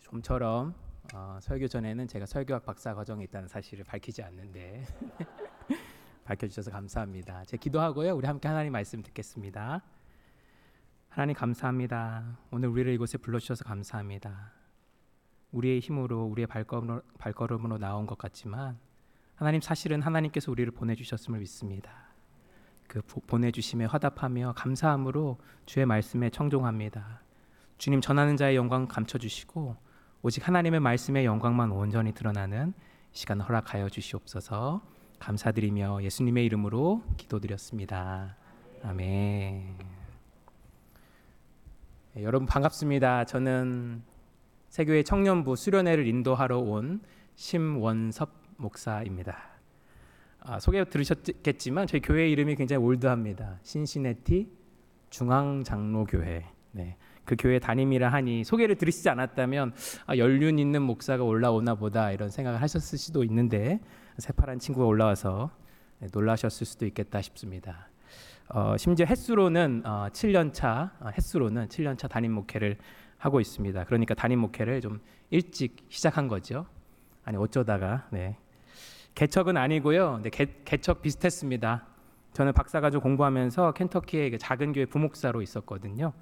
좀처럼 어, 설교 전에는 제가 설교학 박사 과정에 있다는 사실을 밝히지 않는데 밝혀주셔서 감사합니다. 제 기도하고요. 우리 함께 하나님 말씀 듣겠습니다. 하나님 감사합니다. 오늘 우리를 이곳에 불러주셔서 감사합니다. 우리의 힘으로 우리의 발걸음으로, 발걸음으로 나온 것 같지만 하나님 사실은 하나님께서 우리를 보내주셨음을 믿습니다. 그 보내주심에 화답하며 감사함으로 주의 말씀에 청종합니다. 주님 전하는 자의 영광 감춰 주시고 오직 하나님의 말씀의 영광만 온전히 드러나는 시간 허락하여 주시옵소서 감사드리며 예수님의 이름으로 기도드렸습니다. 아멘. 네, 여러분 반갑습니다. 저는 세교회 청년부 수련회를 인도하러 온 심원섭 목사입니다. 아, 소개 들으셨겠지만 저희 교회 이름이 굉장히 올드합니다. 신시내티 중앙장로교회. 네. 그 교회 담임이라 하니 소개를 들으시지 않았다면 아, 연륜 있는 목사가 올라오나 보다 이런 생각을 하셨을 수도 있는데 새파란 친구가 올라와서 네, 놀라셨을 수도 있겠다 싶습니다. 어, 심지어 횟수로는 어, 7년 차 어, 횟수로는 7년 차 담임 목회를 하고 있습니다. 그러니까 담임 목회를 좀 일찍 시작한 거죠. 아니 어쩌다가 네. 개척은 아니고요. 네, 개, 개척 비슷했습니다. 저는 박사과정 공부하면서 켄터키의 작은 교회 부목사로 있었거든요.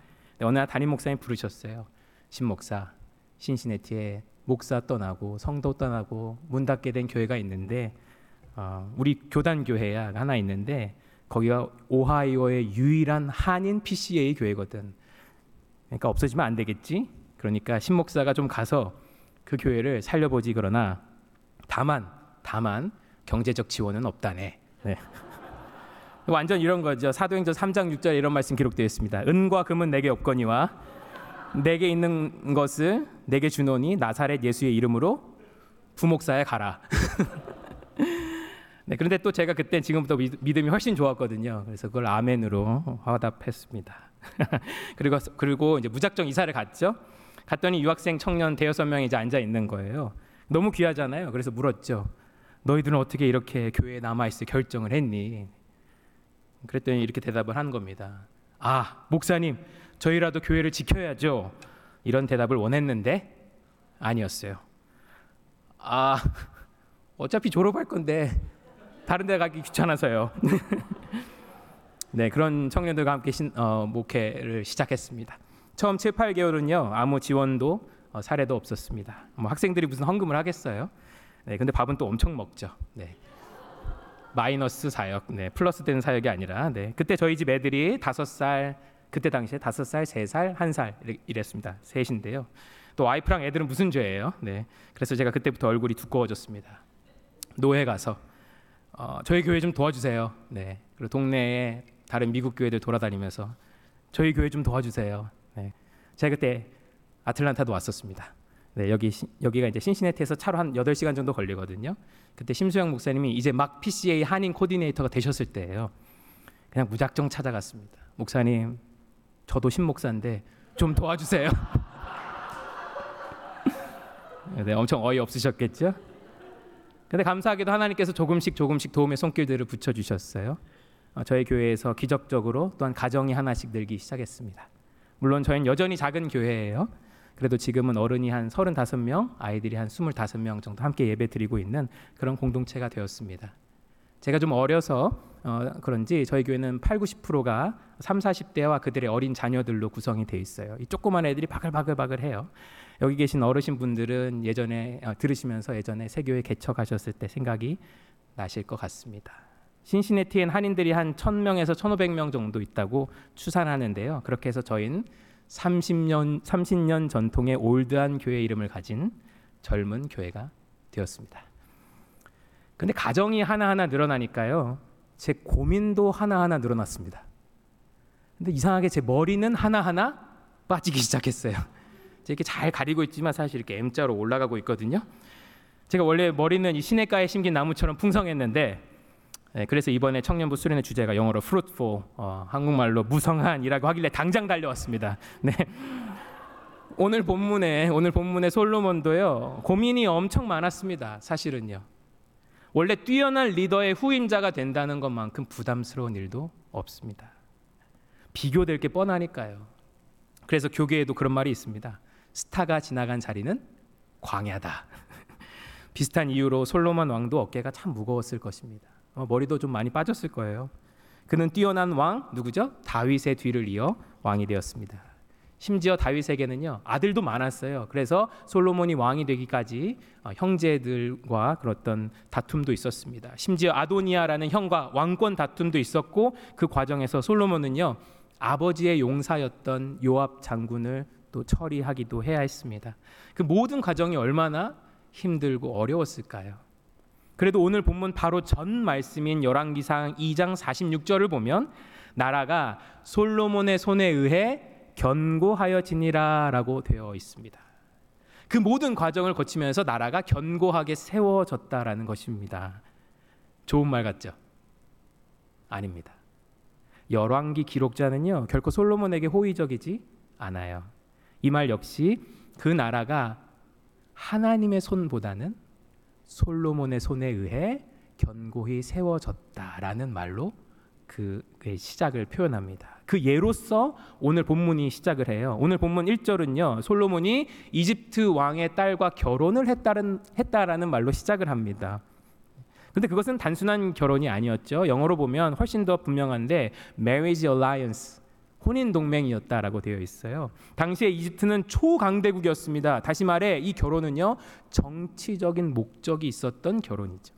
네, 어느 날 담임 목사님 부르셨어요. 신 목사, 신시내티에 목사 떠나고 성도 떠나고 문 닫게 된 교회가 있는데 어, 우리 교단 교회야 하나 있는데 거기가 오하이오의 유일한 한인 PCA 교회거든. 그러니까 없어지면 안 되겠지. 그러니까 신 목사가 좀 가서 그 교회를 살려보지 그러나 다만 다만 경제적 지원은 없다네. 네. 완전 이런 거죠. 사도행전 3장 6절 이런 말씀 기록되어 있습니다. 은과 금은 내게 없거니와 내게 있는 것을 내게 주노니 나사렛 예수의 이름으로 부목사에 가라. 네, 그런데 또 제가 그때 지금부터 믿음이 훨씬 좋았거든요. 그래서 그걸 아멘으로 화답했습니다. 그리고 그리고 이제 무작정 이사를 갔죠. 갔더니 유학생 청년 대여섯 명이 이제 앉아 있는 거예요. 너무 귀하잖아요. 그래서 물었죠. 너희들은 어떻게 이렇게 교회에 남아 있을 결정을 했니? 그랬더니 이렇게 대답을 하는 겁니다. 아, 목사님, 저희라도 교회를 지켜야죠. 이런 대답을 원했는데 아니었어요. 아, 어차피 졸업할 건데 다른 데 가기 귀찮아서요. 네, 그런 청년들과 함께 신, 어, 목회를 시작했습니다. 처음 7, 8개월은요. 아무 지원도 어, 사례도 없었습니다. 뭐 학생들이 무슨 헌금을 하겠어요? 네, 근데 밥은 또 엄청 먹죠. 네. 마이너스 사역, 네, 플러스 되는 사역이 아니라, 네, 그때 저희 집 애들이 다섯 살, 그때 당시에 다섯 살, 세 살, 한 살 이랬습니다. 셋인데요. 또 와이프랑 애들은 무슨 죄예요? 네, 그래서 제가 그때부터 얼굴이 두꺼워졌습니다. 노예 가서 어, 저희 교회 좀 도와주세요. 네, 그리고 동네에 다른 미국 교회들 돌아다니면서 저희 교회 좀 도와주세요. 네, 제가 그때 아틀란타도 왔었습니다. 네, 여기 여기가 이제 신시내티에서 차로 한 8시간 정도 걸리거든요. 그때 심수영 목사님이 이제 막 PCA 한인 코디네이터가 되셨을 때예요. 그냥 무작정 찾아갔습니다. 목사님, 저도 신 목사인데 좀 도와주세요. 네, 엄청 어이 없으셨겠죠? 근데 감사하게도 하나님께서 조금씩 조금씩 도움의 손길들을 붙여 주셨어요. 어, 저희 교회에서 기적적으로 또한 가정이 하나씩 늘기 시작했습니다. 물론 저희는 여전히 작은 교회예요. 그래도 지금은 어른이 한 35명, 아이들이 한 25명 정도 함께 예배 드리고 있는 그런 공동체가 되었습니다. 제가 좀 어려서 어, 그런지 저희 교회는 8, 90%가 3, 40대와 그들의 어린 자녀들로 구성이 돼 있어요. 이 조그만 애들이 바글바글바글 해요. 여기 계신 어르신 분들은 예전에 어, 들으시면서 예전에 세교회 개척하셨을 때 생각이 나실 것 같습니다. 신시내티엔 한인들이 한 1000명에서 1500명 정도 있다고 추산하는데요. 그렇게 해서 저희는 30년 30년 전통의 올드한 교회 이름을 가진 젊은 교회가 되었습니다. 근데 가정이 하나하나 늘어나니까요. 제 고민도 하나하나 늘어났습니다. 근데 이상하게 제 머리는 하나하나 빠지기 시작했어요. 이렇게 잘 가리고 있지만 사실 이렇게 M자로 올라가고 있거든요. 제가 원래 머리는 이 시냇가에 심긴 나무처럼 풍성했는데 네, 그래서 이번에 청년부 수련회 주제가 영어로 fruitful, 어, 한국말로 무성한이라고 하길래 당장 달려왔습니다. 네. 오늘 본문에 오늘 본문에 솔로몬도요 고민이 엄청 많았습니다. 사실은요. 원래 뛰어난 리더의 후임자가 된다는 것만큼 부담스러운 일도 없습니다. 비교될 게 뻔하니까요. 그래서 교계에도 그런 말이 있습니다. 스타가 지나간 자리는 광야다. 비슷한 이유로 솔로몬 왕도 어깨가 참 무거웠을 것입니다. 어, 머리도 좀 많이 빠졌을 거예요. 그는 뛰어난 왕 누구죠? 다윗의 뒤를 이어 왕이 되었습니다. 심지어 다윗에게는요 아들도 많았어요. 그래서 솔로몬이 왕이 되기까지 어, 형제들과 그런 다툼도 있었습니다. 심지어 아도니아라는 형과 왕권 다툼도 있었고 그 과정에서 솔로몬은요 아버지의 용사였던 요압 장군을 또 처리하기도 해야 했습니다. 그 모든 과정이 얼마나 힘들고 어려웠을까요? 그래도 오늘 본문 바로 전 말씀인 열왕기상 2장 46절을 보면 나라가 솔로몬의 손에 의해 견고하여지니라라고 되어 있습니다. 그 모든 과정을 거치면서 나라가 견고하게 세워졌다라는 것입니다. 좋은 말 같죠? 아닙니다. 열왕기 기록자는요 결코 솔로몬에게 호의적이지 않아요. 이 말 역시 그 나라가 하나님의 손보다는 솔로몬의 손에 의해 견고히 세워졌다라는 말로 그 시작을 표현합니다. 그 예로서 오늘 본문이 시작을 해요. 오늘 본문 1절은요. 솔로몬이 이집트 왕의 딸과 결혼을 했다는 했다라는 말로 시작을 합니다. 근데 그것은 단순한 결혼이 아니었죠. 영어로 보면 훨씬 더 분명한데 marriage alliance 혼인 동맹이었다라고 되어 있어요. 당시에 이집트는 초강대국이었습니다. 다시 말해 이 결혼은요 정치적인 목적이 있었던 결혼이죠.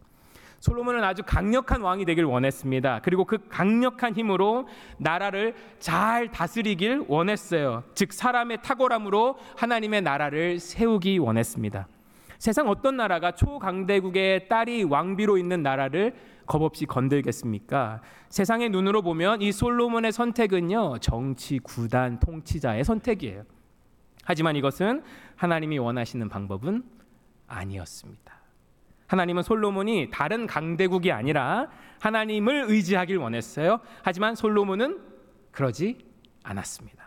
솔로몬은 아주 강력한 왕이 되길 원했습니다. 그리고 그 강력한 힘으로 나라를 잘 다스리길 원했어요. 즉 사람의 탁월함으로 하나님의 나라를 세우기 원했습니다. 세상 어떤 나라가 초강대국의 딸이 왕비로 있는 나라를 겁없이 건들겠습니까? 세상의 눈으로 보면 이 솔로몬의 선택은요 정치 구단 통치자의 선택이에요. 하지만 이것은 하나님이 원하시는 방법은 아니었습니다. 하나님은 솔로몬이 다른 강대국이 아니라 하나님을 의지하길 원했어요. 하지만 솔로몬은 그러지 않았습니다.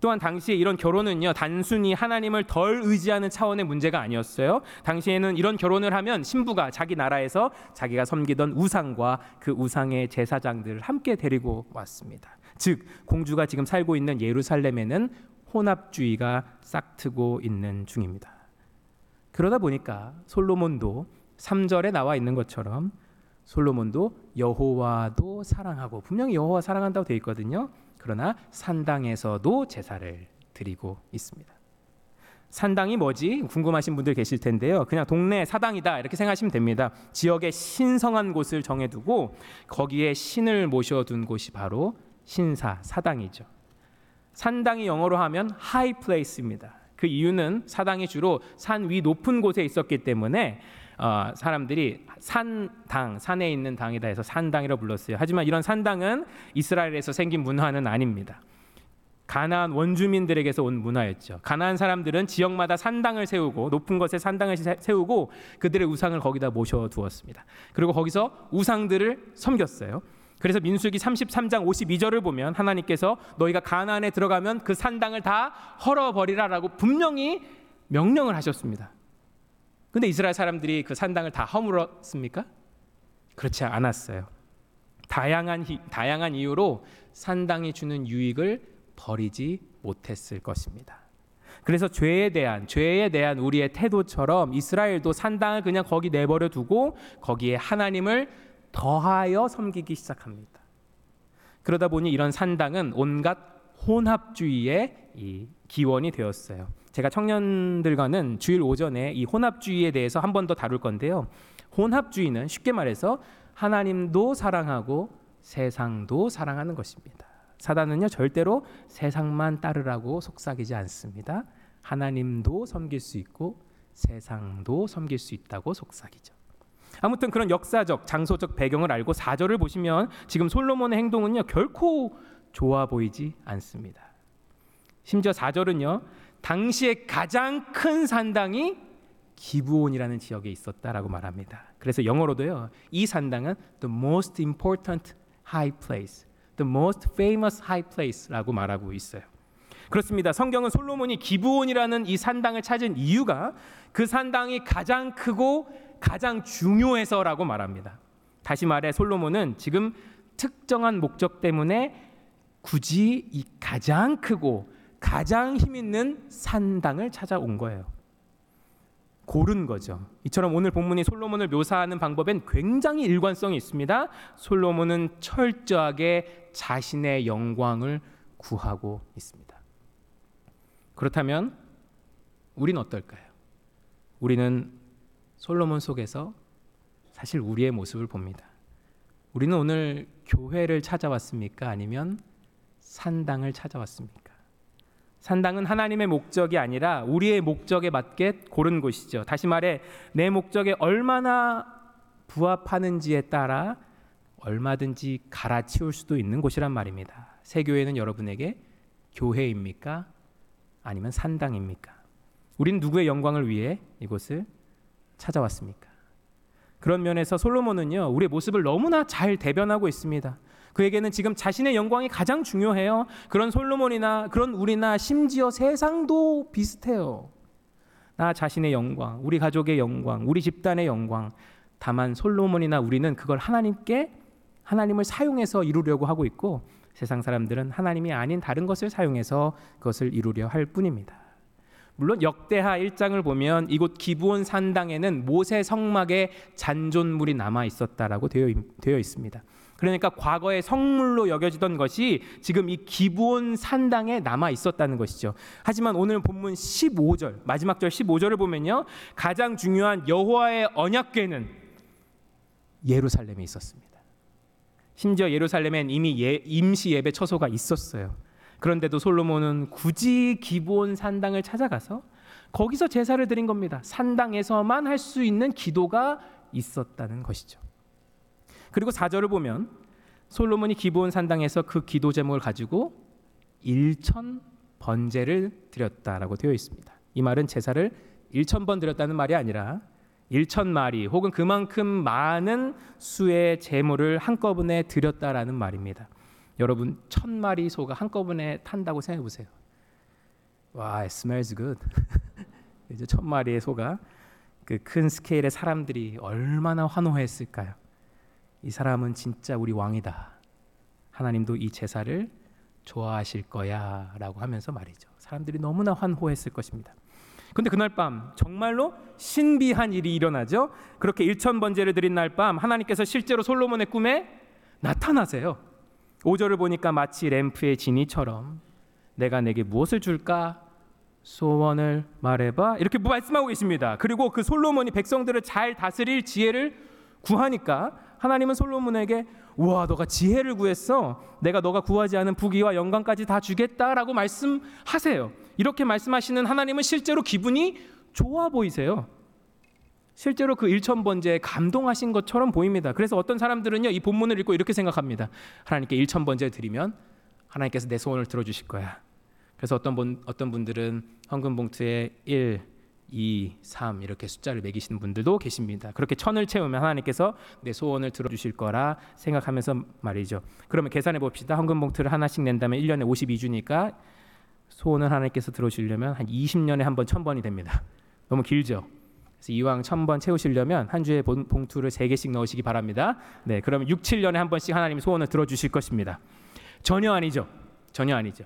또한 당시에 이런 결혼은요 단순히 하나님을 덜 의지하는 차원의 문제가 아니었어요. 당시에는 이런 결혼을 하면 신부가 자기 나라에서 자기가 섬기던 우상과 그 우상의 제사장들을 함께 데리고 왔습니다. 즉 공주가 지금 살고 있는 예루살렘에는 혼합주의가 싹트고 있는 중입니다. 그러다 보니까 솔로몬도 3절에 나와 있는 것처럼 솔로몬도 여호와도 사랑하고 분명히 여호와 사랑한다고 되어 있거든요. 그러나 산당에서도 제사를 드리고 있습니다. 산당이 뭐지? 궁금하신 분들 계실 텐데요. 그냥 동네 사당이다 이렇게 생각하시면 됩니다. 지역의 신성한 곳을 정해두고 거기에 신을 모셔둔 곳이 바로 신사 사당이죠. 산당이 영어로 하면 high place입니다. 그 이유는 사당이 주로 산 위 높은 곳에 있었기 때문에 어, 사람들이 산당 산에 있는 당이다 해서 산당이라 불렀어요. 하지만 이런 산당은 이스라엘에서 생긴 문화는 아닙니다. 가나안 원주민들에게서 온 문화였죠. 가나안 사람들은 지역마다 산당을 세우고 높은 곳에 산당을 세우고 그들의 우상을 거기다 모셔 두었습니다. 그리고 거기서 우상들을 섬겼어요. 그래서 민수기 33장 52절을 보면 하나님께서 너희가 가나안에 들어가면 그 산당을 다 헐어 버리라라고 분명히 명령을 하셨습니다. 근데 이스라엘 사람들이 그 산당을 다 허물었습니까? 그렇지 않았어요. 다양한 다양한 이유로 산당이 주는 유익을 버리지 못했을 것입니다. 그래서 죄에 대한 죄에 대한 우리의 태도처럼 이스라엘도 산당을 그냥 거기 내버려 두고 거기에 하나님을 더하여 섬기기 시작합니다. 그러다 보니 이런 산당은 온갖 혼합주의의 이 기원이 되었어요. 제가 청년들과는 주일 오전에 이 혼합주의에 대해서 한 번 더 다룰 건데요. 혼합주의는 쉽게 말해서 하나님도 사랑하고 세상도 사랑하는 것입니다. 사단은요 절대로 세상만 따르라고 속삭이지 않습니다. 하나님도 섬길 수 있고 세상도 섬길 수 있다고 속삭이죠. 아무튼 그런 역사적, 장소적 배경을 알고 사절을 보시면 지금 솔로몬의 행동은요 결코 좋아 보이지 않습니다. 심지어 사절은요 당시에 가장 큰 산당이 기브온이라는 지역에 있었다라고 말합니다. 그래서 영어로도요. 이 산당은 the most important high place, the most famous high place라고 말하고 있어요. 그렇습니다. 성경은 솔로몬이 기브온이라는 이 산당을 찾은 이유가 그 산당이 가장 크고 가장 중요해서라고 말합니다. 다시 말해 솔로몬은 지금 특정한 목적 때문에 굳이 이 가장 크고 가장 힘 있는 산당을 찾아온 거예요. 고른 거죠. 이처럼 오늘 본문이 솔로몬을 묘사하는 방법엔 굉장히 일관성이 있습니다. 솔로몬은 철저하게 자신의 영광을 구하고 있습니다. 그렇다면 우리는 어떨까요? 우리는 솔로몬 속에서 사실 우리의 모습을 봅니다. 우리는 오늘 교회를 찾아왔습니까? 아니면 산당을 찾아왔습니까? 산당은 하나님의 목적이 아니라 우리의 목적에 맞게 고른 곳이죠. 다시 말해 내 목적에 얼마나 부합하는지에 따라 얼마든지 갈아치울 수도 있는 곳이란 말입니다. 새 교회는 여러분에게 교회입니까? 아니면 산당입니까? 우린 누구의 영광을 위해 이곳을 찾아왔습니까? 그런 면에서 솔로몬은요, 우리의 모습을 너무나 잘 대변하고 있습니다. 그에게는 지금 자신의 영광이 가장 중요해요. 그런 솔로몬이나 그런 우리나 심지어 세상도 비슷해요. 나 자신의 영광, 우리 가족의 영광, 우리 집단의 영광. 다만 솔로몬이나 우리는 그걸 하나님께 하나님을 사용해서 이루려고 하고 있고 세상 사람들은 하나님이 아닌 다른 것을 사용해서 그것을 이루려 할 뿐입니다. 물론 역대하 1장을 보면 이곳 기브온 산당에는 모세 성막의 잔존물이 남아 있었다라고 되어, 되어 있습니다. 그러니까 과거의 성물로 여겨지던 것이 지금 이 기브온 산당에 남아 있었다는 것이죠. 하지만 오늘 본문 15절 마지막 절 15절을 보면요. 가장 중요한 여호와의 언약궤는 예루살렘에 있었습니다. 심지어 예루살렘엔 이미 예, 임시 예배 처소가 있었어요. 그런데도 솔로몬은 굳이 기브온 산당을 찾아가서 거기서 제사를 드린 겁니다. 산당에서만 할 수 있는 기도가 있었다는 것이죠. 그리고 4절을 보면 솔로몬이 기브온 산당에서 그 기도 제목을 가지고 1천 번제를 드렸다라고 되어 있습니다. 이 말은 제사를 1천 번 드렸다는 말이 아니라 1천 마리 혹은 그만큼 많은 수의 제물을 한꺼번에 드렸다라는 말입니다. 여러분 천 마리 소가 한꺼번에 탄다고 생각해 보세요. 와, it smells good. 이제 천 마리의 소가 그 큰 스케일의 사람들이 얼마나 환호했을까요? 이 사람은 진짜 우리 왕이다. 하나님도 이 제사를 좋아하실 거야라고 하면서 말이죠. 사람들이 너무나 환호했을 것입니다. 근데 그날 밤 정말로 신비한 일이 일어나죠. 그렇게 일천 번제를 드린 날 밤 하나님께서 실제로 솔로몬의 꿈에 나타나세요. 5절을 보니까 마치 램프의 진이처럼 내가 내게 무엇을 줄까? 소원을 말해봐. 이렇게 말씀하고 계십니다. 그리고 그 솔로몬이 백성들을 잘 다스릴 지혜를 구하니까 하나님은 솔로몬에게 우와 너가 지혜를 구했어. 내가 너가 구하지 않은 부귀와 영광까지 다 주겠다라고 말씀하세요. 이렇게 말씀하시는 하나님은 실제로 기분이 좋아 보이세요. 실제로 그 일천 번제에 감동하신 것처럼 보입니다. 그래서 어떤 사람들은요 이 본문을 읽고 이렇게 생각합니다. 하나님께 일천 번제 드리면 하나님께서 내 소원을 들어주실 거야. 그래서 어떤 분 어떤 분들은 헌금 봉투에 1 2, 3 이렇게 숫자를 매기시는 분들도 계십니다. 그렇게 천을 채우면 하나님께서 내 소원을 들어주실 거라 생각하면서 말이죠. 그러면 계산해 봅시다. 헌금 봉투를 하나씩 낸다면 1년에 52주니까 소원을 하나님께서 들어주시려면 한 20년에 한 번 천번이 됩니다. 너무 길죠. 그래서 이왕 천번 채우시려면 한 주에 봉투를 세 개씩 넣으시기 바랍니다. 네, 그러면 6, 7년에 한 번씩 하나님 소원을 들어주실 것입니다. 전혀 아니죠. 전혀 아니죠.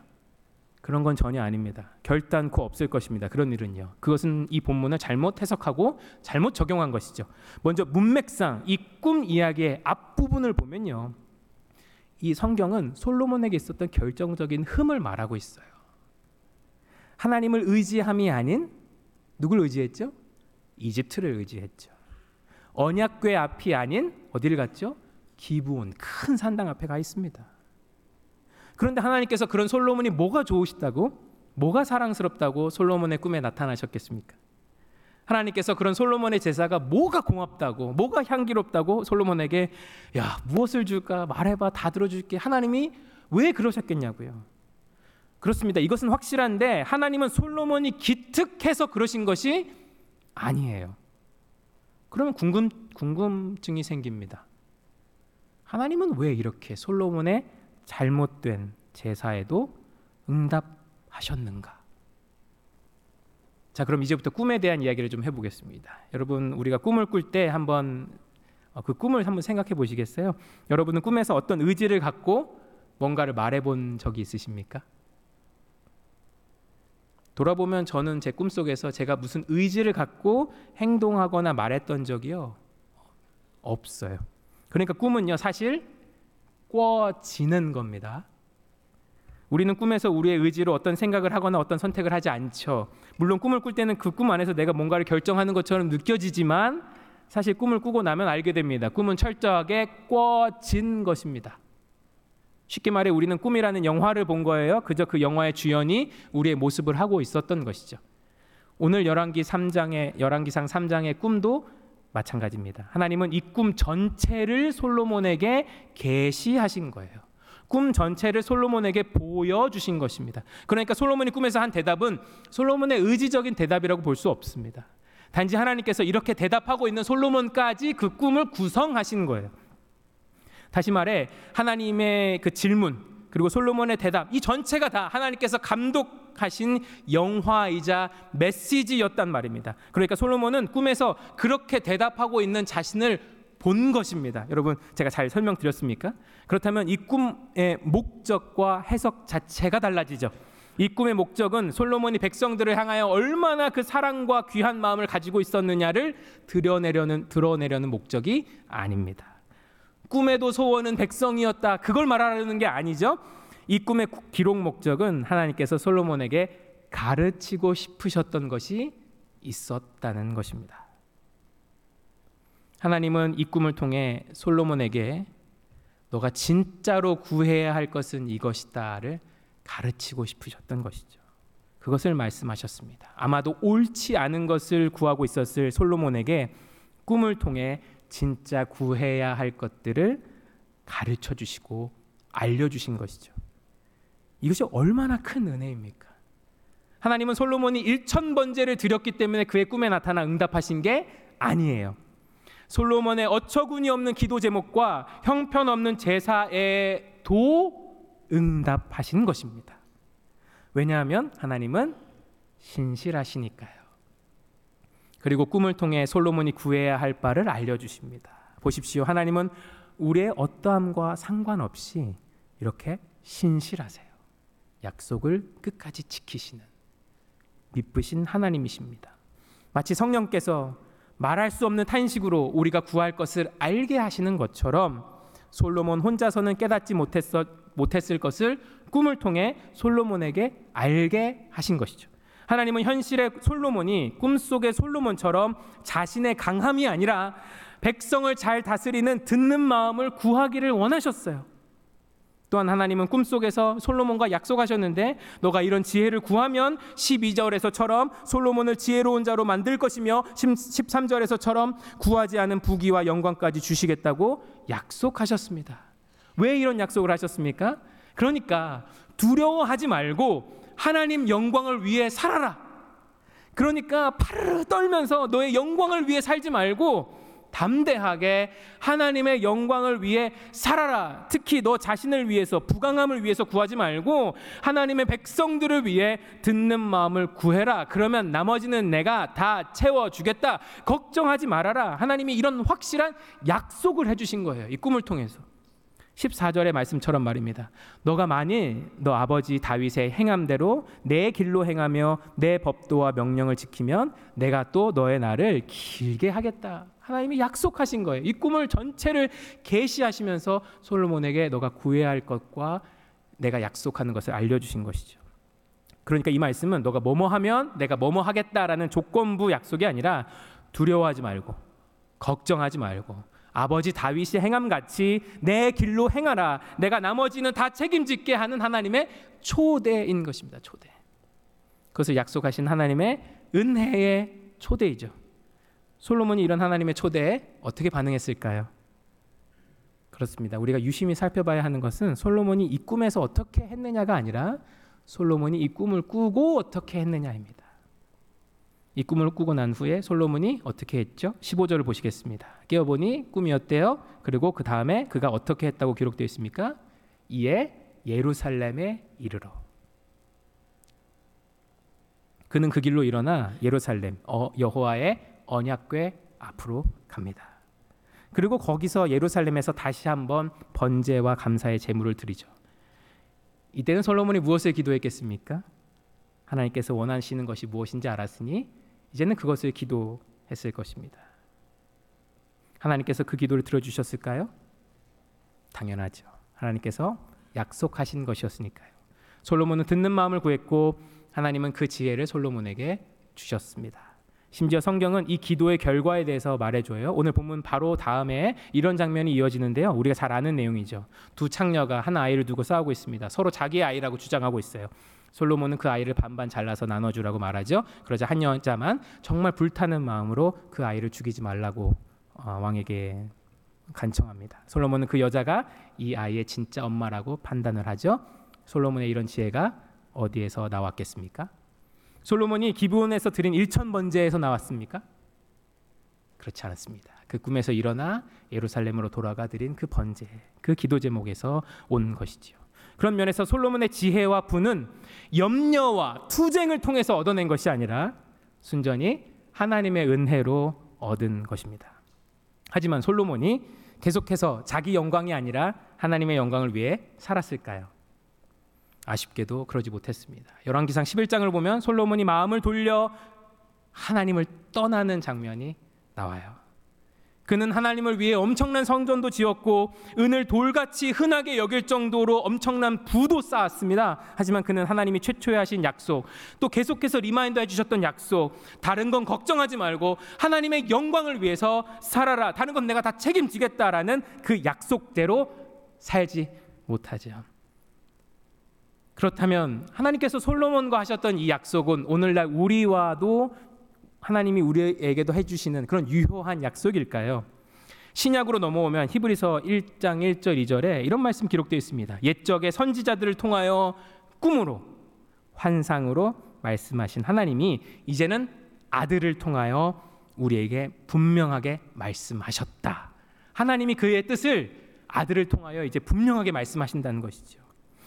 그런 건 전혀 아닙니다. 결단코 없을 것입니다. 그런 일은요. 그것은 이 본문을 잘못 해석하고 잘못 적용한 것이죠. 먼저 문맥상 이 꿈 이야기의 앞부분을 보면요. 이 성경은 솔로몬에게 있었던 결정적인 흠을 말하고 있어요. 하나님을 의지함이 아닌 누굴 의지했죠? 이집트를 의지했죠. 언약궤 앞이 아닌 어디를 갔죠? 기부온 큰 산당 앞에 가 있습니다. 그런데 하나님께서 그런 솔로몬이 뭐가 좋으시다고? 뭐가 사랑스럽다고 솔로몬의 꿈에 나타나셨겠습니까? 하나님께서 그런 솔로몬의 제사가 뭐가 공합다고 뭐가 향기롭다고 솔로몬에게 야 무엇을 줄까? 말해봐. 다 들어줄게. 하나님이 왜 그러셨겠냐고요. 그렇습니다. 이것은 확실한데 하나님은 솔로몬이 기특해서 그러신 것이 아니에요. 그러면 궁금, 궁금증이 생깁니다. 하나님은 왜 이렇게 솔로몬의 잘못된 제사에도 응답하셨는가? 자, 그럼 이제부터 꿈에 대한 이야기를 좀 해보겠습니다. 여러분, 우리가 꿈을 꿀 때 한번 어, 그 꿈을 한번 생각해 보시겠어요? 여러분은 꿈에서 어떤 의지를 갖고 뭔가를 말해본 적이 있으십니까? 돌아보면 저는 제 꿈속에서 제가 무슨 의지를 갖고 행동하거나 말했던 적이요 없어요. 그러니까 꿈은요 사실 꿔지는 겁니다. 우리는 꿈에서 우리의 의지로 어떤 생각을 하거나 어떤 선택을 하지 않죠. 물론 꿈을 꿀 때는 그 꿈 안에서 내가 뭔가를 결정하는 것처럼 느껴지지만 사실 꿈을 꾸고 나면 알게 됩니다. 꿈은 철저하게 꿔진 것입니다. 쉽게 말해 우리는 꿈이라는 영화를 본 거예요. 그저 그 영화의 주연이 우리의 모습을 하고 있었던 것이죠. 오늘 열왕기 3장의 열왕기상 3장의 꿈도 마찬가지입니다. 하나님은 이 꿈 전체를 솔로몬에게 계시하신 거예요. 꿈 전체를 솔로몬에게 보여주신 것입니다. 그러니까 솔로몬이 꿈에서 한 대답은 솔로몬의 의지적인 대답이라고 볼 수 없습니다. 단지 하나님께서 이렇게 대답하고 있는 솔로몬까지 그 꿈을 구성하신 거예요. 다시 말해 하나님의 그 질문 그리고 솔로몬의 대답 이 전체가 다 하나님께서 감독 하신 영화이자 메시지였단 말입니다. 그러니까 솔로몬은 꿈에서 그렇게 대답하고 있는 자신을 본 것입니다. 여러분 제가 잘 설명드렸습니까? 그렇다면 이 꿈의 목적과 해석 자체가 달라지죠. 이 꿈의 목적은 솔로몬이 백성들을 향하여 얼마나 그 사랑과 귀한 마음을 가지고 있었느냐를 드러내려는 드러내려는 목적이 아닙니다. 꿈에도 소원은 백성이었다. 그걸 말하려는 게 아니죠. 이 꿈의 기록 목적은 하나님께서 솔로몬에게 가르치고 싶으셨던 것이 있었다는 것입니다. 하나님은 이 꿈을 통해 솔로몬에게 너가 진짜로 구해야 할 것은 이것이다를 가르치고 싶으셨던 것이죠. 그것을 말씀하셨습니다. 아마도 옳지 않은 것을 구하고 있었을 솔로몬에게 꿈을 통해 진짜 구해야 할 것들을 가르쳐 주시고 알려 주신 것이죠. 이것이 얼마나 큰 은혜입니까? 하나님은 솔로몬이 1천 번제를 드렸기 때문에 그의 꿈에 나타나 응답하신 게 아니에요. 솔로몬의 어처구니 없는 기도 제목과 형편없는 제사에도 응답하신 것입니다. 왜냐하면 하나님은 신실하시니까요. 그리고 꿈을 통해 솔로몬이 구해야 할 바를 알려주십니다. 보십시오. 하나님은 우리의 어떠함과 상관없이 이렇게 신실하세요. 약속을 끝까지 지키시는 미쁘신 하나님이십니다. 마치 성령께서 말할 수 없는 탄식으로 우리가 구할 것을 알게 하시는 것처럼 솔로몬 혼자서는 깨닫지 못했어, 못했을 것을 꿈을 통해 솔로몬에게 알게 하신 것이죠. 하나님은 현실의 솔로몬이 꿈속의 솔로몬처럼 자신의 강함이 아니라 백성을 잘 다스리는 듣는 마음을 구하기를 원하셨어요. 또한 하나님은 꿈속에서 솔로몬과 약속하셨는데 너가 이런 지혜를 구하면 12절에서처럼 솔로몬을 지혜로운 자로 만들 것이며 13절에서처럼 구하지 않은 부귀와 영광까지 주시겠다고 약속하셨습니다. 왜 이런 약속을 하셨습니까? 그러니까 두려워하지 말고 하나님 영광을 위해 살아라. 그러니까 파르르 떨면서 너의 영광을 위해 살지 말고 담대하게 하나님의 영광을 위해 살아라. 특히 너 자신을 위해서 부강함을 위해서 구하지 말고 하나님의 백성들을 위해 듣는 마음을 구해라. 그러면 나머지는 내가 다 채워 주겠다. 걱정하지 말아라. 하나님이 이런 확실한 약속을 해 주신 거예요. 이 꿈을 통해서. 14절의 말씀처럼 말입니다. 너가 만일 너 아버지 다윗의 행함대로 내 길로 행하며 내 법도와 명령을 지키면 내가 또 너의 날을 길게 하겠다. 하나님이 약속하신 거예요. 이 꿈을 전체를 계시하시면서 솔로몬에게 너가 구해야 할 것과 내가 약속하는 것을 알려 주신 것이죠. 그러니까 이 말씀은 너가 뭐뭐 하면 내가 뭐뭐 하겠다라는 조건부 약속이 아니라 두려워하지 말고 걱정하지 말고 아버지 다윗이 행함 같이 내 길로 행하라. 내가 나머지는 다 책임짓게 하는 하나님의 초대인 것입니다. 초대. 그것을 약속하신 하나님의 은혜의 초대이죠. 솔로몬이 이런 하나님의 초대에 어떻게 반응했을까요? 그렇습니다. 우리가 유심히 살펴봐야 하는 것은 솔로몬이 이 꿈에서 어떻게 했느냐가 아니라 솔로몬이 이 꿈을 꾸고 어떻게 했느냐입니다. 이 꿈을 꾸고 난 후에 솔로몬이 어떻게 했죠? 15절을 보시겠습니다. 깨어보니 꿈이었대요. 그리고 그 다음에 그가 어떻게 했다고 기록되어 있습니까? 이에 예루살렘에 이르러. 그는 그 길로 일어나 예루살렘 어, 여호와의 언약궤 앞으로 갑니다. 그리고 거기서 예루살렘에서 다시 한번 번제와 감사의 제물을 드리죠. 이때는 솔로몬이 무엇을 기도했겠습니까? 하나님께서 원하시는 것이 무엇인지 알았으니 이제는 그것을 기도했을 것입니다. 하나님께서 그 기도를 들어주셨을까요? 당연하죠. 하나님께서 약속하신 것이었으니까요. 솔로몬은 듣는 마음을 구했고 하나님은 그 지혜를 솔로몬에게 주셨습니다. 심지어 성경은 이 기도의 결과에 대해서 말해줘요. 오늘 본문 바로 다음에 이런 장면이 이어지는데요. 우리가 잘 아는 내용이죠. 두 창녀가 한 아이를 두고 싸우고 있습니다. 서로 자기의 아이라고 주장하고 있어요. 솔로몬은 그 아이를 반반 잘라서 나눠주라고 말하죠. 그러자 한 여자만 정말 불타는 마음으로 그 아이를 죽이지 말라고 어, 왕에게 간청합니다. 솔로몬은 그 여자가 이 아이의 진짜 엄마라고 판단을 하죠. 솔로몬의 이런 지혜가 어디에서 나왔겠습니까? 솔로몬이 기브온에서 드린 일천 번제에서 나왔습니까? 그렇지 않았습니다. 그 꿈에서 일어나 예루살렘으로 돌아가 드린 그 번제, 그 기도 제목에서 온 것이지요. 그런 면에서 솔로몬의 지혜와 부는 염려와 투쟁을 통해서 얻어낸 것이 아니라 순전히 하나님의 은혜로 얻은 것입니다. 하지만 솔로몬이 계속해서 자기 영광이 아니라 하나님의 영광을 위해 살았을까요? 아쉽게도 그러지 못했습니다. 열왕기상 11장을 보면 솔로몬이 마음을 돌려 하나님을 떠나는 장면이 나와요. 그는 하나님을 위해 엄청난 성전도 지었고 은을 돌같이 흔하게 여길 정도로 엄청난 부도 쌓았습니다. 하지만 그는 하나님이 최초에 하신 약속, 또 계속해서 remind 해주셨던 약속, 다른 건 걱정하지 말고 하나님의 영광을 위해서 살아라. 다른 건 내가 다 책임지겠다라는 그 약속대로 살지 못하죠. 그렇다면 하나님께서 솔로몬과 하셨던 이 약속은 오늘날 우리와도 하나님이 우리에게도 해주시는 그런 유효한 약속일까요? 신약으로 넘어오면 히브리서 1장 1절 2절에 이런 말씀 기록되어 있습니다. 옛적의 선지자들을 통하여 꿈으로 환상으로 말씀하신 하나님이 이제는 아들을 통하여 우리에게 분명하게 말씀하셨다. 하나님이 그의 뜻을 아들을 통하여 이제 분명하게 말씀하신다는 것이죠.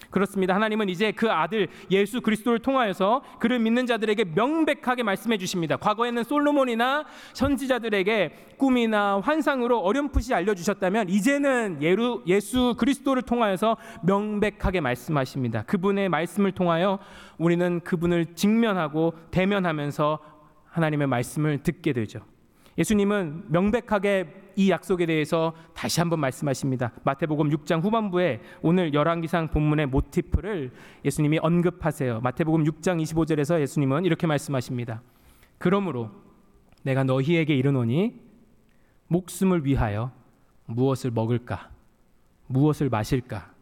그렇습니다. 하나님은 이제 그 아들 예수 그리스도를 통하여서 그를 믿는 자들에게 명백하게 말씀해 주십니다. 과거에는 솔로몬이나 선지자들에게 꿈이나 환상으로 어렴풋이 알려 주셨다면 이제는 예수 그리스도를 통하여서 명백하게 말씀하십니다. 그분의 말씀을 통하여 우리는 그분을 직면하고 대면하면서 하나님의 말씀을 듣게 되죠. 예수님은 명백하게 이 약속에 대해서 다시 한번 말씀하십니다. 마태복음 6장 후반부에 오늘 열왕기상 본문의 모티프를 예수님이 언급하세요. 마태복음 6장 25절에서 예수님은 이렇게 말씀하십니다. 그러므로 내가 너희에게 이르노니 목숨을 위하여 무엇을 먹을까? 무엇을 마실까?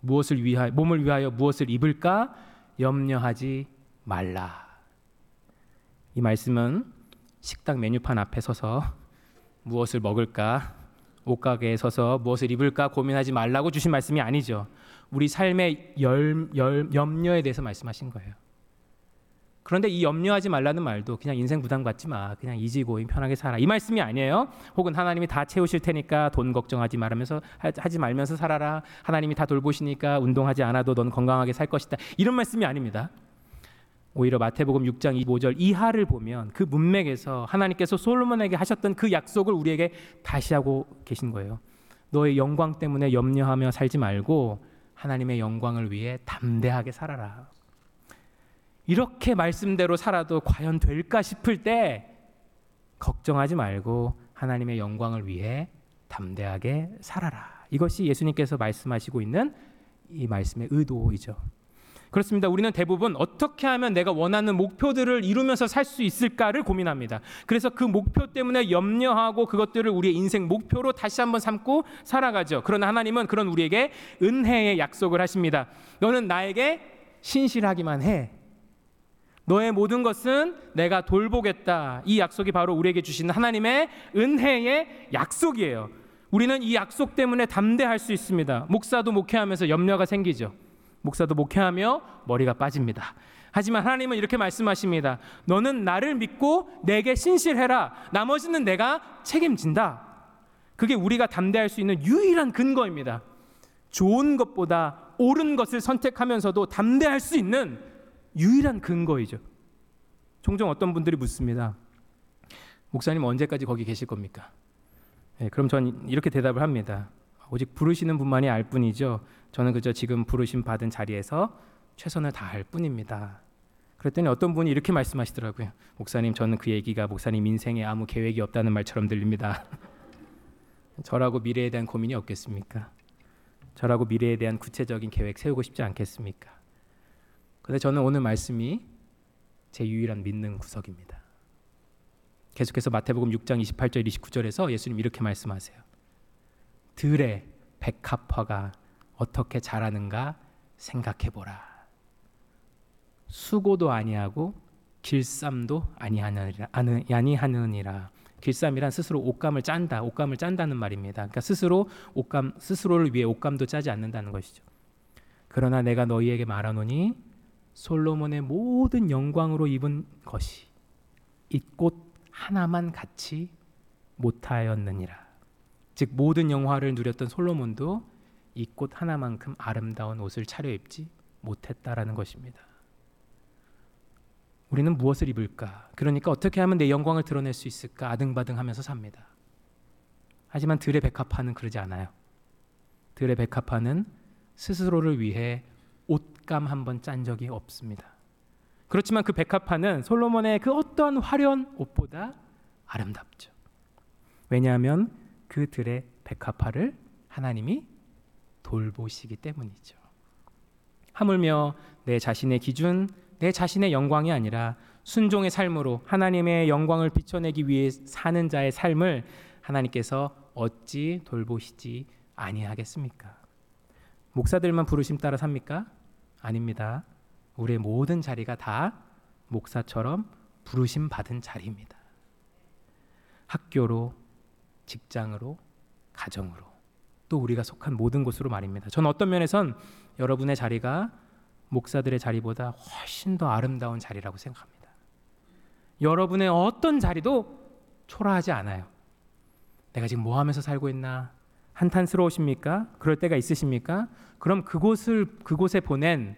무엇을 위하여 몸을 위하여 무엇을 입을까? 염려하지 말라. 이 말씀은 식당 메뉴판 앞에 서서 무엇을 먹을까? 옷가게에 서서 무엇을 입을까 고민하지 말라고 주신 말씀이 아니죠. 우리 삶의 열, 열, 염려에 대해서 말씀하신 거예요. 그런데 이 염려하지 말라는 말도 그냥 인생 부담 갖지 마. 그냥 이지고임 편하게 살아. 이 말씀이 아니에요. 혹은 하나님이 다 채우실 테니까 돈 걱정하지 말면서 하지 말면서 살아라. 하나님이 다 돌보시니까 운동하지 않아도 넌 건강하게 살 것이다. 이런 말씀이 아닙니다. 오히려 마태복음 6장 25절 이하를 보면 그 문맥에서 하나님께서 솔로몬에게 하셨던 그 약속을 우리에게 다시 하고 계신 거예요. 너의 영광 때문에 염려하며 살지 말고 하나님의 영광을 위해 담대하게 살아라. 이렇게 말씀대로 살아도 과연 될까 싶을 때 걱정하지 말고 하나님의 영광을 위해 담대하게 살아라. 이것이 예수님께서 말씀하시고 있는 이 말씀의 의도이죠. 그렇습니다. 우리는 대부분 어떻게 하면 내가 원하는 목표들을 이루면서 살 수 있을까를 고민합니다. 그래서 그 목표 때문에 염려하고 그것들을 우리의 인생 목표로 다시 한번 삼고 살아가죠. 그러나 하나님은 그런 우리에게 은혜의 약속을 하십니다. 너는 나에게 신실하기만 해. 너의 모든 것은 내가 돌보겠다. 이 약속이 바로 우리에게 주신 하나님의 은혜의 약속이에요. 우리는 이 약속 때문에 담대할 수 있습니다. 목사도 목회하면서 염려가 생기죠. 목사도 목회하며 머리가 빠집니다. 하지만 하나님은 이렇게 말씀하십니다. 너는 나를 믿고 내게 신실해라. 나머지는 내가 책임진다. 그게 우리가 담대할 수 있는 유일한 근거입니다. 좋은 것보다 옳은 것을 선택하면서도 담대할 수 있는 유일한 근거이죠. 종종 어떤 분들이 묻습니다. 목사님 언제까지 거기 계실 겁니까? 네, 그럼 전 이렇게 대답을 합니다. 오직 부르시는 분만이 알 뿐이죠. 저는 그저 지금 부르심 받은 자리에서 최선을 다할 뿐입니다. 그랬더니 어떤 분이 이렇게 말씀하시더라고요. 목사님, 저는 그 얘기가 목사님 인생에 아무 계획이 없다는 말처럼 들립니다. 저라고 미래에 대한 고민이 없겠습니까? 저라고 미래에 대한 구체적인 계획 세우고 싶지 않겠습니까? 근데 저는 오늘 말씀이 제 유일한 믿는 구석입니다. 계속해서 마태복음 6장 28절 29절에서 예수님 이렇게 말씀하세요. 들의 백합화가 어떻게 자라는가 생각해 보라. 수고도 아니하고 길쌈도 아니하느니라. 길쌈이란 스스로 옷감을 짠다. 옷감을 짠다는 말입니다. 그러니까 스스로 옷감 스스로를 위해 옷감도 짜지 않는다는 것이죠. 그러나 내가 너희에게 말하노니 솔로몬의 모든 영광으로 입은 것이 이 꽃 하나만 같이 못하였느니라. 즉 모든 영화를 누렸던 솔로몬도 이 꽃 하나만큼 아름다운 옷을 차려입지 못했다라는 것입니다. 우리는 무엇을 입을까? 그러니까 어떻게 하면 내 영광을 드러낼 수 있을까? 아등바등하면서 삽니다. 하지만 들의 백합화는 그러지 않아요. 들의 백합화는 스스로를 위해 옷감 한 번 짠 적이 없습니다. 그렇지만 그 백합화는 솔로몬의 그 어떠한 화려한 옷보다 아름답죠. 왜냐하면 그 들의 백합화를 하나님이 돌보시기 때문이죠. 하물며 내 자신의 기준, 내 자신의 영광이 아니라 순종의 삶으로 하나님의 영광을 비춰내기 위해 사는 자의 삶을 하나님께서 어찌 돌보시지 아니하겠습니까? 목사들만 부르심 따라 삽니까? 아닙니다. 우리의 모든 자리가 다 목사처럼 부르심 받은 자리입니다. 학교로, 직장으로, 가정으로, 또 우리가 속한 모든 곳으로 말입니다. 저는 어떤 면에선 여러분의 자리가 목사들의 자리보다 훨씬 더 아름다운 자리라고 생각합니다. 여러분의 어떤 자리도 초라하지 않아요. 내가 지금 뭐 하면서 살고 있나? 한탄스러우십니까? 그럴 때가 있으십니까? 그럼 그곳을 그곳에 보낸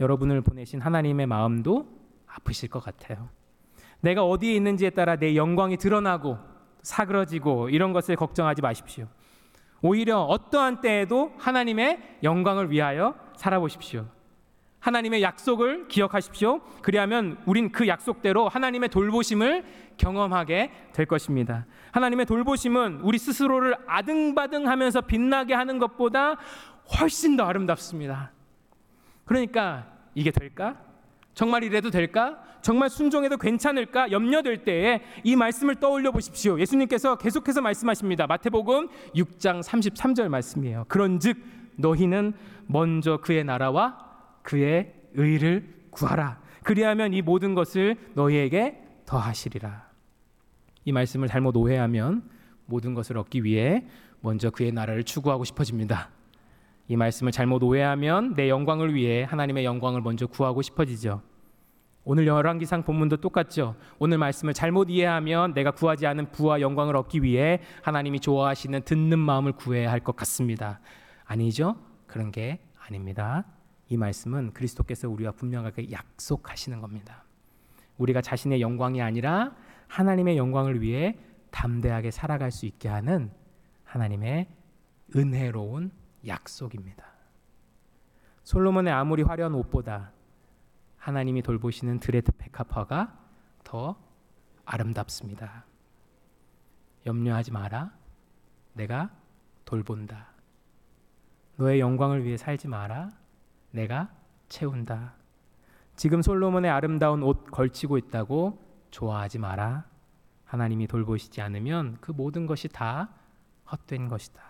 여러분을 보내신 하나님의 마음도 아프실 것 같아요. 내가 어디에 있는지에 따라 내 영광이 드러나고 사그러지고 이런 것을 걱정하지 마십시오. 오히려 어떠한 때에도 하나님의 영광을 위하여 살아보십시오. 하나님의 약속을 기억하십시오. 그리하면 우린 그 약속대로 하나님의 돌보심을 경험하게 될 것입니다. 하나님의 돌보심은 우리 스스로를 아등바등 하면서 빛나게 하는 것보다 훨씬 더 아름답습니다. 그러니까 이게 될까? 정말 이래도 될까? 정말 순종해도 괜찮을까? 염려될 때에 이 말씀을 떠올려 보십시오. 예수님께서 계속해서 말씀하십니다. 마태복음 6장 33절 말씀이에요. 그런즉 너희는 먼저 그의 나라와 그의 의를 구하라. 그리하면 이 모든 것을 너희에게 더하시리라. 이 말씀을 잘못 오해하면 모든 것을 얻기 위해 먼저 그의 나라를 추구하고 싶어집니다. 이 말씀을 잘못 오해하면 내 영광을 위해 하나님의 영광을 먼저 구하고 싶어지죠. 오늘 열왕기상 본문도 똑같죠. 오늘 말씀을 잘못 이해하면 내가 구하지 않은 부와 영광을 얻기 위해 하나님이 좋아하시는 듣는 마음을 구해야 할 것 같습니다. 아니죠? 그런 게 아닙니다. 이 말씀은 그리스도께서 우리와 분명하게 약속하시는 겁니다. 우리가 자신의 영광이 아니라 하나님의 영광을 위해 담대하게 살아갈 수 있게 하는 하나님의 은혜로운 약속입니다. 솔로몬의 아무리 화려한 옷보다 하나님이 돌보시는 드레드 백합화가 더 아름답습니다. 염려하지 마라. 내가 돌본다. 너의 영광을 위해 살지 마라. 내가 채운다. 지금 솔로몬의 아름다운 옷 걸치고 있다고 좋아하지 마라. 하나님이 돌보시지 않으면 그 모든 것이 다 헛된 것이다.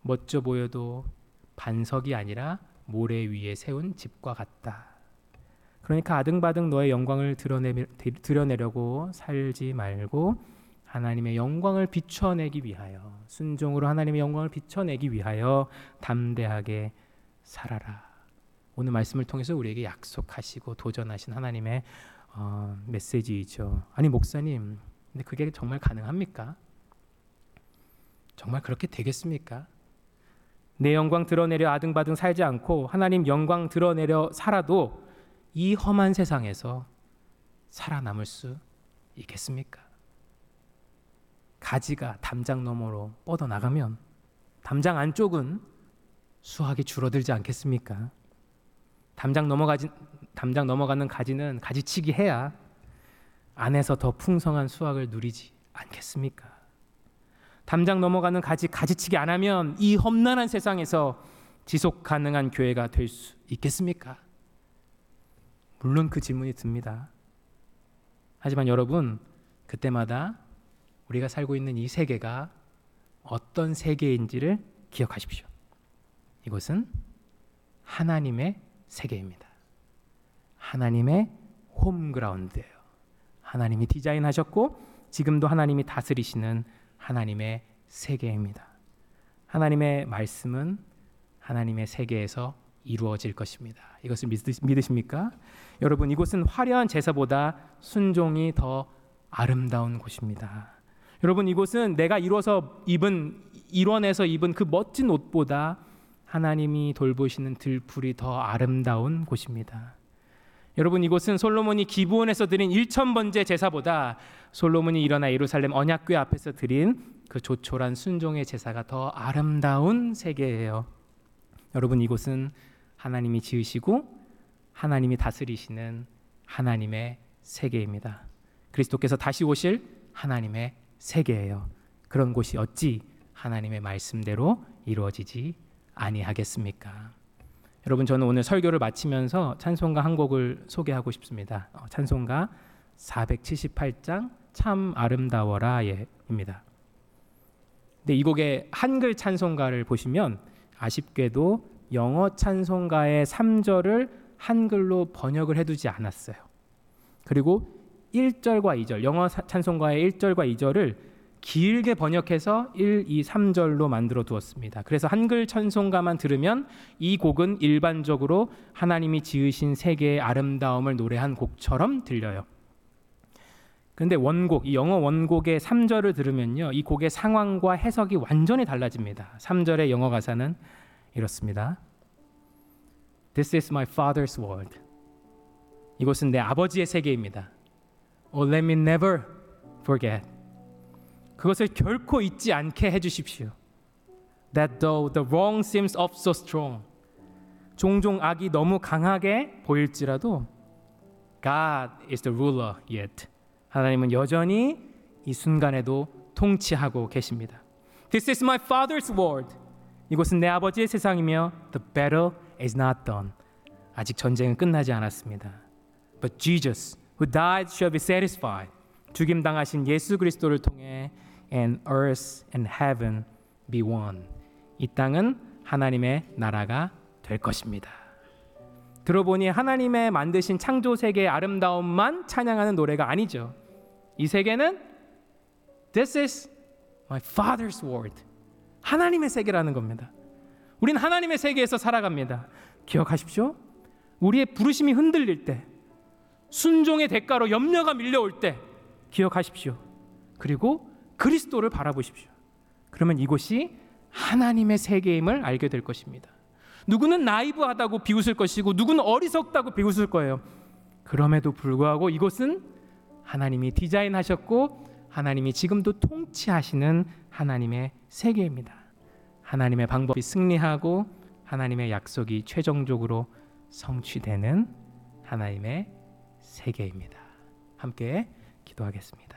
멋져 보여도 반석이 아니라 모래 위에 세운 집과 같다. 그러니까 아등바등 너의 영광을 드러내, 드러내려고 살지 말고 하나님의 영광을 비춰내기 위하여 순종으로 하나님의 영광을 비춰내기 위하여 담대하게 살아라. 오늘 말씀을 통해서 우리에게 약속하시고 도전하신 하나님의 어, 메시지이죠. 아니 목사님, 근데 그게 정말 가능합니까? 정말 그렇게 되겠습니까? 내 영광 드러내려 아등바등 살지 않고 하나님 영광 드러내려 살아도 이 험한 세상에서 살아남을 수 있겠습니까? 가지가 담장 너머로 뻗어 나가면 담장 안쪽은 수확이 줄어들지 않겠습니까? 담장 넘어가지 담장 넘어가는 가지는 가지치기 해야 안에서 더 풍성한 수확을 누리지 않겠습니까? 담장 넘어가는 가지 가지치기 안 하면 이 험난한 세상에서 지속 가능한 교회가 될 수 있겠습니까? 물론 그 질문이 듭니다. 하지만 여러분 그때마다 우리가 살고 있는 이 세계가 어떤 세계인지를 기억하십시오. 이것은 하나님의 세계입니다. 하나님의 홈그라운드예요. 하나님이 디자인하셨고 지금도 하나님이 다스리시는 하나님의 세계입니다. 하나님의 말씀은 하나님의 세계에서 이루어질 것입니다. 이것을 믿으십니까? 여러분 이곳은 화려한 제사보다 순종이 더 아름다운 곳입니다. 여러분 이곳은 내가 이루어서 입은 일원에서 입은 그 멋진 옷보다 하나님이 돌보시는 들풀이 더 아름다운 곳입니다. 여러분 이곳은 솔로몬이 기브온에서 드린 1천 번째 제사보다 솔로몬이 일어나 예루살렘 언약궤 앞에서 드린 그 조촐한 순종의 제사가 더 아름다운 세계예요. 여러분 이곳은 하나님이 지으시고 하나님이 다스리시는 하나님의 세계입니다. 그리스도께서 다시 오실 하나님의 세계예요. 그런 곳이 어찌 하나님의 말씀대로 이루어지지 아니하겠습니까? 여러분 저는 오늘 설교를 마치면서 찬송가 한 곡을 소개하고 싶습니다. 어, 찬송가 478장 참 아름다워라예입니다. 근데 이 곡의 한글 찬송가를 보시면 아쉽게도 영어 찬송가의 3절을 한글로 번역을 해두지 않았어요. 그리고 1절과 2절, 영어 찬송가의 1절과 2절을 길게 번역해서 1, 2, 3절로 만들어 두었습니다. 그래서 한글 찬송가만 들으면 이 곡은 일반적으로 하나님이 지으신 세계의 아름다움을 노래한 곡처럼 들려요. 그런데 원곡, 이 영어 원곡의 3절을 들으면요. 이 곡의 상황과 해석이 완전히 달라집니다. 3절의 영어 가사는 이렇습니다. This is my father's world. 이곳은 내 아버지의 세계입니다. Oh, let me never forget. 그것을 결코 잊지 않게 해주십시오. That though the wrong seems of so strong, 종종 악이 너무 강하게 보일지라도 God is the ruler yet. 하나님은 여전히 이 순간에도 통치하고 계십니다. This is my father's world. 이곳은 내 아버지의 세상이며 the battle is not done. 아직 전쟁은 끝나지 않았습니다. But Jesus, who died, shall be satisfied. 죽임 당하신 예수 그리스도를 통해 and earth and heaven be one. 이 땅은 하나님의 나라가 될 것입니다. 들어보니 하나님의 만드신 창조 세계의 아름다움만 찬양하는 노래가 아니죠. 이 세계는 This is my Father's world. 하나님의 세계라는 겁니다. 우린 하나님의 세계에서 살아갑니다. 기억하십시오. 우리의 부르심이 흔들릴 때, 순종의 대가로 염려가 밀려올 때, 기억하십시오. 그리고 그리스도를 바라보십시오. 그러면 이곳이 하나님의 세계임을 알게 될 것입니다. 누구는 나이브하다고 비웃을 것이고 누구는 어리석다고 비웃을 거예요. 그럼에도 불구하고 이곳은 하나님이 디자인하셨고 하나님이 지금도 통치하시는 하나님의 세계입니다. 하나님의 방법이 승리하고 하나님의 약속이 최종적으로 성취되는 하나님의 세계입니다. 함께 기도하겠습니다.